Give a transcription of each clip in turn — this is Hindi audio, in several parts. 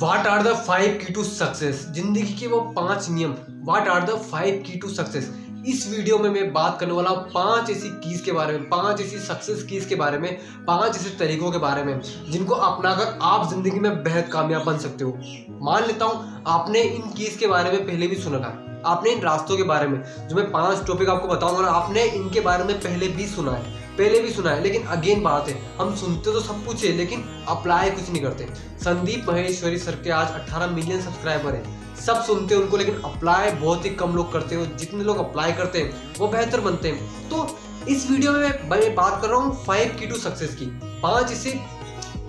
What are the five key to success ज़िंदगी के वो पाँच नियम। What are the five key to success इस वीडियो में मैं बात करने वाला हूँ पाँच ऐसी कीज के बारे में, पाँच ऐसी सक्सेस कीज के बारे में, पाँच ऐसे तरीकों के बारे में, जिनको अपनाकर आप ज़िंदगी में बेहद कामयाब बन सकते हो। मान लेता हूँ, आपने इन कीज के बारे में पहले भी सुना था। आपने इन रास्तों के बारे में, जो मैं पाँच टॉपिक आपको बताऊँगा आपने इनके बारे में पहले भी सुना है। पहले भी सुना है, लेकिन अगेन बात है। हम सुनते तो सब कुछ है, लेकिन अप्लाई कुछ नहीं करते। संदीप महेश्वरी सर के आज 18 मिलियन सब्सक्राइबर है। सब सुनते हैं उनको, लेकिन अप्लाई बहुत ही कम लोग करते हैं जितने लोग अप्लाई करते हैं, वो बेहतर बनते हैं। तो इस वीडियो में मैं बात कर रहा हूँ फाइव की टू सक्सेस की। पाँच ऐसे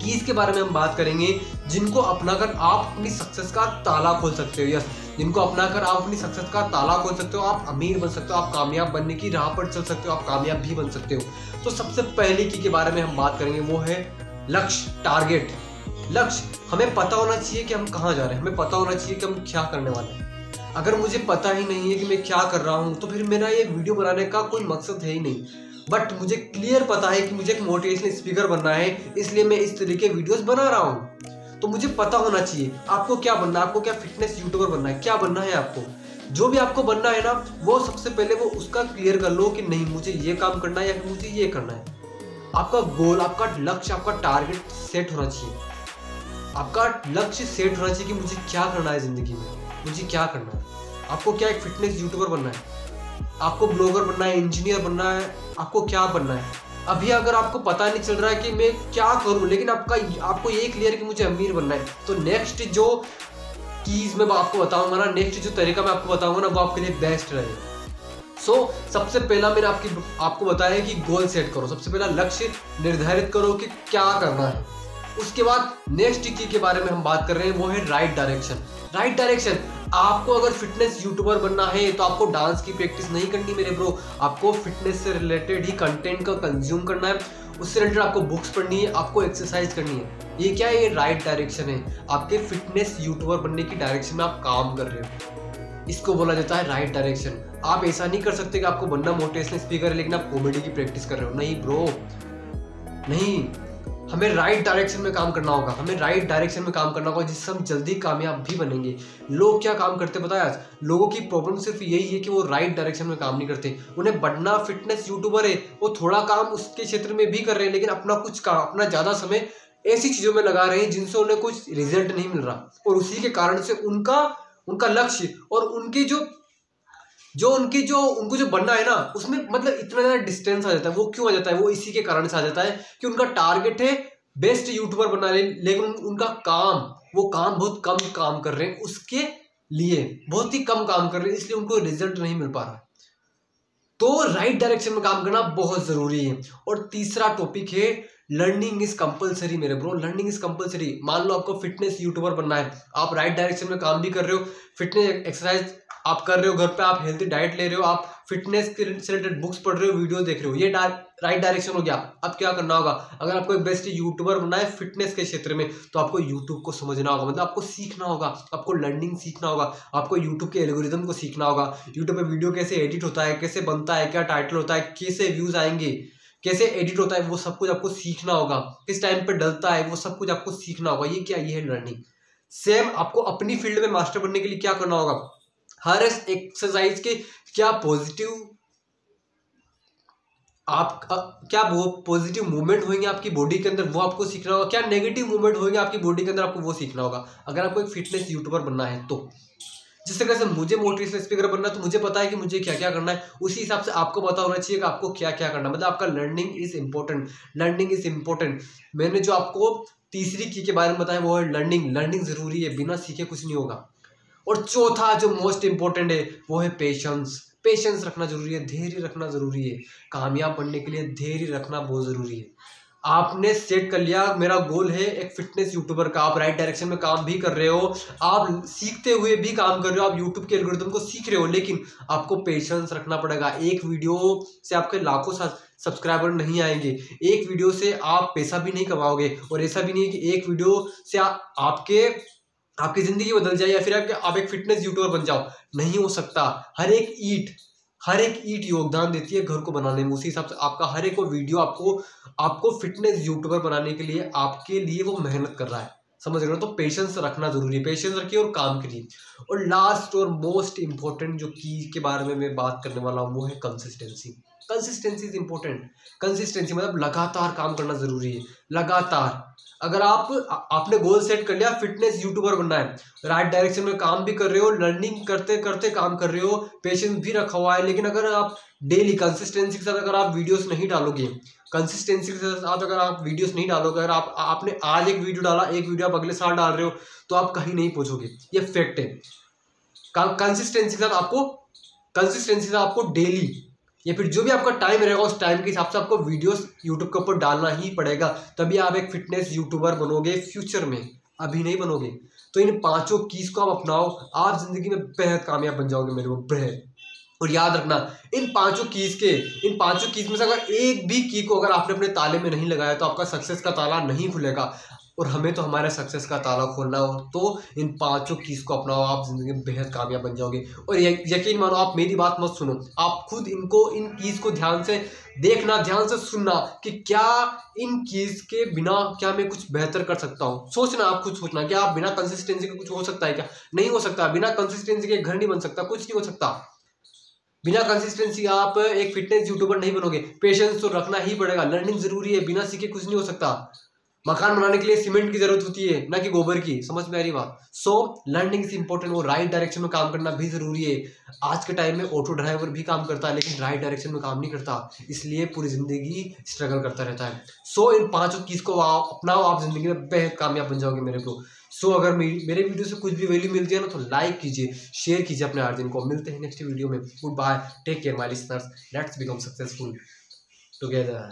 कीज के बारे में हम बात करेंगे, जिनको अपनाकर आप अपनी सक्सेस का ताला खोल सकते हो। यस जिनको अपनाकर आप अपनी सक्सेस का ताला खोल सकते हो, आप अमीर बन सकते हो, आप कामयाब बनने की राह पर चल सकते हो, आप कामयाब भी बन सकते हो। तो सबसे पहली की के बारे में हम बात करेंगे वो है लक्ष्य टारगेट लक्ष्य, हमें पता होना चाहिए कि हम कहाँ जा रहे हैं, हमें पता होना चाहिए कि हम क्या करने वाले हैं। अगर मुझे पता ही नहीं है कि मैं क्या कर रहा हूँ तो फिर मेरा ये वीडियो बनाने का कोई मकसद है ही नहीं। बट मुझे क्लियर पता है कि मुझे एक मोटिवेशनल स्पीकर बनना है, इसलिए मैं इस तरीके वीडियोस बना रहा हूँ। तो मुझे पता होना चाहिए, आपको क्या बनना है, आपको क्या फिटनेस यूट्यूबर बनना है, क्या बनना है आपको? जो भी आपको बनना है ना, वो सबसे पहले वो उसका क्लियर कर लो कि नहीं, मुझे ये काम करना है या फिर मुझे ये करना है। आपका गोल आपका लक्ष्य, आपका टारगेट सेट होना चाहिए। आपका लक्ष्य सेट होना चाहिए कि मुझे क्या करना है ज़िंदगी में, मुझे क्या करना है। आपको क्या एक फिटनेस यूट्यूबर बनना है? आपको ब्लॉगर बनना है इंजीनियर बनना है, आपको क्या बनना है? अभी अगर आपको पता नहीं चल रहा है कि मैं क्या करूँ लेकिन आपका आपको ये क्लियर कि मुझे अमीर बनना है। तो नेक्स्ट जो कीज मैं आपको बताऊँगा ना नेक्स्ट जो तरीका मैं आपको बताऊँगा ना वो आपके लिए बेस्ट रहेगा सो so, सबसे पहला मैंने आपकी आपको बताया कि गोल सेट करो। सबसे पहला लक्ष्य निर्धारित करो कि क्या करना है। उसके बाद नेक्स्ट की के बारे में हम बात कर रहे हैं वो है राइट डायरेक्शन राइट डायरेक्शन आपको अगर फिटनेस यूट्यूबर बनना है तो आपको डांस की प्रैक्टिस नहीं करनी मेरे ब्रो आपको फिटनेस से रिलेटेड ही कंटेंट का कंज्यूम करना है. उससे रिलेटेड आपको बुक्स पढ़नी है, आपको एक्सरसाइज करनी है. ये क्या है? ये राइट डायरेक्शन है. आपके फिटनेस यूट्यूबर बनने की डायरेक्शन में आप काम कर रहे हो. इसको बोला जाता है राइट डायरेक्शन आप ऐसा नहीं कर सकते कि आपको बनना मोटिवेशनल स्पीकर है, लेकिन आप कॉमेडी की प्रैक्टिस कर रहे हो. नहीं ब्रो नहीं. हमें राइट डायरेक्शन में काम करना होगा, हमें राइट डायरेक्शन में काम करना होगा, जिससे हम जल्दी कामयाब भी बनेंगे। लोग क्या काम करते आज? लोगों की प्रॉब्लम सिर्फ़ यही है कि वो राइट डायरेक्शन में काम नहीं करते। उन्हें बढ़ना फिटनेस यूट्यूबर है, वो थोड़ा काम उसके क्षेत्र में भी कर रहे हैं, लेकिन अपना कुछ काम, अपना ज़्यादा समय ऐसी चीज़ों में लगा रहे हैं जिनसे उन्हें कुछ रिज़ल्ट नहीं मिल रहा। और उसी के कारण से उनका उनका लक्ष्य और उनकी जो जो उनकी जो, उनको जो बनना है ना, उसमें मतलब इतना ज़्यादा डिस्टेंस आ जाता है, वो क्यों आ जाता है, वो इसी के कारण से आ जाता है कि उनका टारगेट है बेस्ट यूट्यूबर बनना है लेकिन उनका काम, वो काम बहुत कम काम कर रहे हैं उसके लिए, बहुत ही कम काम कर रहे हैं, इसलिए उनको रिज़ल्ट नहीं मिल पा रहा तो राइट डायरेक्शन में काम करना बहुत ज़रूरी है। और तीसरा टॉपिक है लर्निंग इज़ कंपलसरी मेरे ब्रो लर्निंग इज़ कंपलसरी मान लो आपको फिटनेस यूट्यूबर बनना है, आप राइट डायरेक्शन में काम भी कर रहे हो फिटनेस एक्सरसाइज आप कर रहे हो, घर पे आप हेल्थी डाइट ले रहे हो, आप फिटनेस के रिलेटेड बुक्स पढ़ रहे हो वीडियो देख रहे हो, ये राइट डायरेक्शन हो गया। अब क्या करना होगा? अगर आपको एक बेस्ट यूट्यूबर बनना है फिटनेस के क्षेत्र में तो आपको यूट्यूब को समझना होगा। मतलब आपको सीखना होगा, आपको लर्निंग सीखना होगा, आपको यूट्यूब के एल्गोरिज्म को सीखना होगा। यूट्यूब पर वीडियो कैसे एडिट होता है, कैसे बनता है, क्या टाइटल होता है, कैसे व्यूज़ आएँगे, कैसे एडिट होता है, वो सब कुछ आपको सीखना होगा। किस टाइम पर डलता है, वो सब कुछ आपको सीखना होगा। ये क्या? ये है लर्निंग सेम आपको अपनी फ़ील्ड में मास्टर बनने के लिए क्या करना होगा? हर एक्सरसाइज के क्या पॉजिटिव आप क्या वो पॉजिटिव मूवमेंट होंगे आपकी बॉडी के अंदर, वो आपको सीखना होगा। क्या नेगेटिव मूवमेंट होंगे आपकी बॉडी के अंदर, आपको वो सीखना होगा। अगर आपको एक फिटनेस यूट्यूबर बनना है तो। जिस तरह से मुझे मोटिवेशनल स्पीकर बनना है तो मुझे पता है कि मुझे क्या क्या करना है। उसी हिसाब से आपको पता होना चाहिए कि आपको क्या क्या करना मतलब आपका learning is important learning is important मैंने जो आपको तीसरी की के बारे में बताया, वो है लर्निंग लर्निंग ज़रूरी है। बिना सीखे कुछ नहीं होगा। और चौथा जो मोस्ट इंपॉर्टेंट है वो है पेशेंस पेशेंस रखना ज़रूरी है धैर्य रखना ज़रूरी है. कामयाब बनने के लिए धैर्य रखना बहुत ज़रूरी है. आपने सेट कर लिया मेरा गोल है एक फिटनेस यूट्यूबर का. आप राइट डायरेक्शन में काम भी कर रहे हो आप सीखते हुए भी काम कर रहे हो आप यूट्यूब के एल्गोरिथम को सीख रहे हो लेकिन आपको पेशेंस रखना पड़ेगा. एक वीडियो से आपके लाखों सब्सक्राइबर नहीं आएँगे. एक वीडियो से आप पैसा भी नहीं कमाओगे और ऐसा भी नहीं है कि एक वीडियो से आ, आपके आपकी ज़िंदगी बदल जाए या फिर आप, आप एक फिटनेस यूट्यूबर बन जाओ। नहीं हो सकता। हर एक ईट हर एक ईट योगदान देती है घर को बनाने में। उसी हिसाब से आपका हर एक वो वीडियो आपको आपको फिटनेस यूट्यूबर बनाने के लिए आपके लिए वो मेहनत कर रहा है। समझ रहे हो तो पेशेंस रखना ज़रूरी है। पेशेंस रखिए और काम करिए। और लास्ट और मोस्ट इंपॉर्टेंट जो की के बारे में मैं बात करने वाला हूँ वो है consistency consistency is important consistency मतलब लगातार काम करना ज़रूरी है। लगातार। अगर आप, आपने गोल सेट कर लिया फिटनेस यूट्यूबर बनना है। राइट डायरेक्शन में काम भी कर रहे हो लर्निंग करते करते काम कर रहे हो पेशेंस भी रखा हुआ है, लेकिन अगर आप डेली कंसिस्टेंसी के साथ अगर आप वीडियोस नहीं डालोगे कंसिस्टेंसी के साथ अगर आप वीडियोस नहीं डालोगे, अगर आप, आपने आज एक वीडियो डाला, एक वीडियो आप अगले साल डाल रहे हो तो आप कहीं नहीं पहुंचोगे। ये फैक्ट है। कंसिस्टेंसी के साथ आपको कंसिस्टेंसी से आपको डेली या फिर जो भी आपका टाइम रहेगा, उस टाइम के हिसाब से आपको वीडियोस यूट्यूब के ऊपर डालना ही पड़ेगा। तभी आप एक फिटनेस यूट्यूबर बनोगे फ्यूचर में। अभी नहीं बनोगे। तो इन पाँचों कीज को आप अपनाओ। आप ज़िंदगी में बेहद कामयाब बन जाओगे मेरे को बेहद और याद रखना, इन पाँचों कीज के, इन पाँचों कीज में से अगर एक भी की को अगर आपने अपने ताले में नहीं लगाया तो आपका सक्सेस का ताला नहीं खुलेगा। और हमें तो हमारे सक्सेस का ताला खोलना हो तो इन पाँचों चीज़ को अपनाओ, आप ज़िंदगी में बेहद कामयाब बन जाओगे। और यकीन मानो, आप मेरी बात मत सुनो। आप खुद इनको, इन कीज़ को ध्यान से देखना, ध्यान से सुनना कि क्या इन कीज़ के बिना क्या मैं कुछ बेहतर कर सकता हूँ। सोचना, आप खुद सोचना क्या आप बिना कंसिस्टेंसी के कुछ हो सकता है क्या? नहीं हो सकता। बिना कंसिस्टेंसी के घर नहीं बन सकता, कुछ नहीं हो सकता। बिना कंसिस्टेंसी आप एक फिटनेस यूट्यूबर नहीं बनोगे। पेशेंस तो रखना ही पड़ेगा। लर्निंग ज़रूरी है। बिना सीखे कुछ नहीं हो सकता। मकान बनाने के लिए सीमेंट की ज़रूरत होती है, ना कि गोबर की। समझ में आ रही बात? सो लर्निंग इज़ इंपॉर्टेंट वो राइट डायरेक्शन में काम करना भी ज़रूरी है। आज के टाइम में ऑटो ड्राइवर भी काम करता है, लेकिन राइट डायरेक्शन में काम नहीं करता। इसलिए पूरी ज़िंदगी स्ट्रगल करता रहता है। सो इन पाँचों चीज़ को अपनाओ, आप ज़िंदगी में बेहद कामयाब बन जाओगे मेरे को सो अगर मेरे वीडियो से कुछ भी वैल्यू मिलती है ना तो लाइक कीजिए शेयर कीजिए अपने आर्जन को मिलते हैं नेक्स्ट वीडियो में। Good bye take care my listeners let's become successful together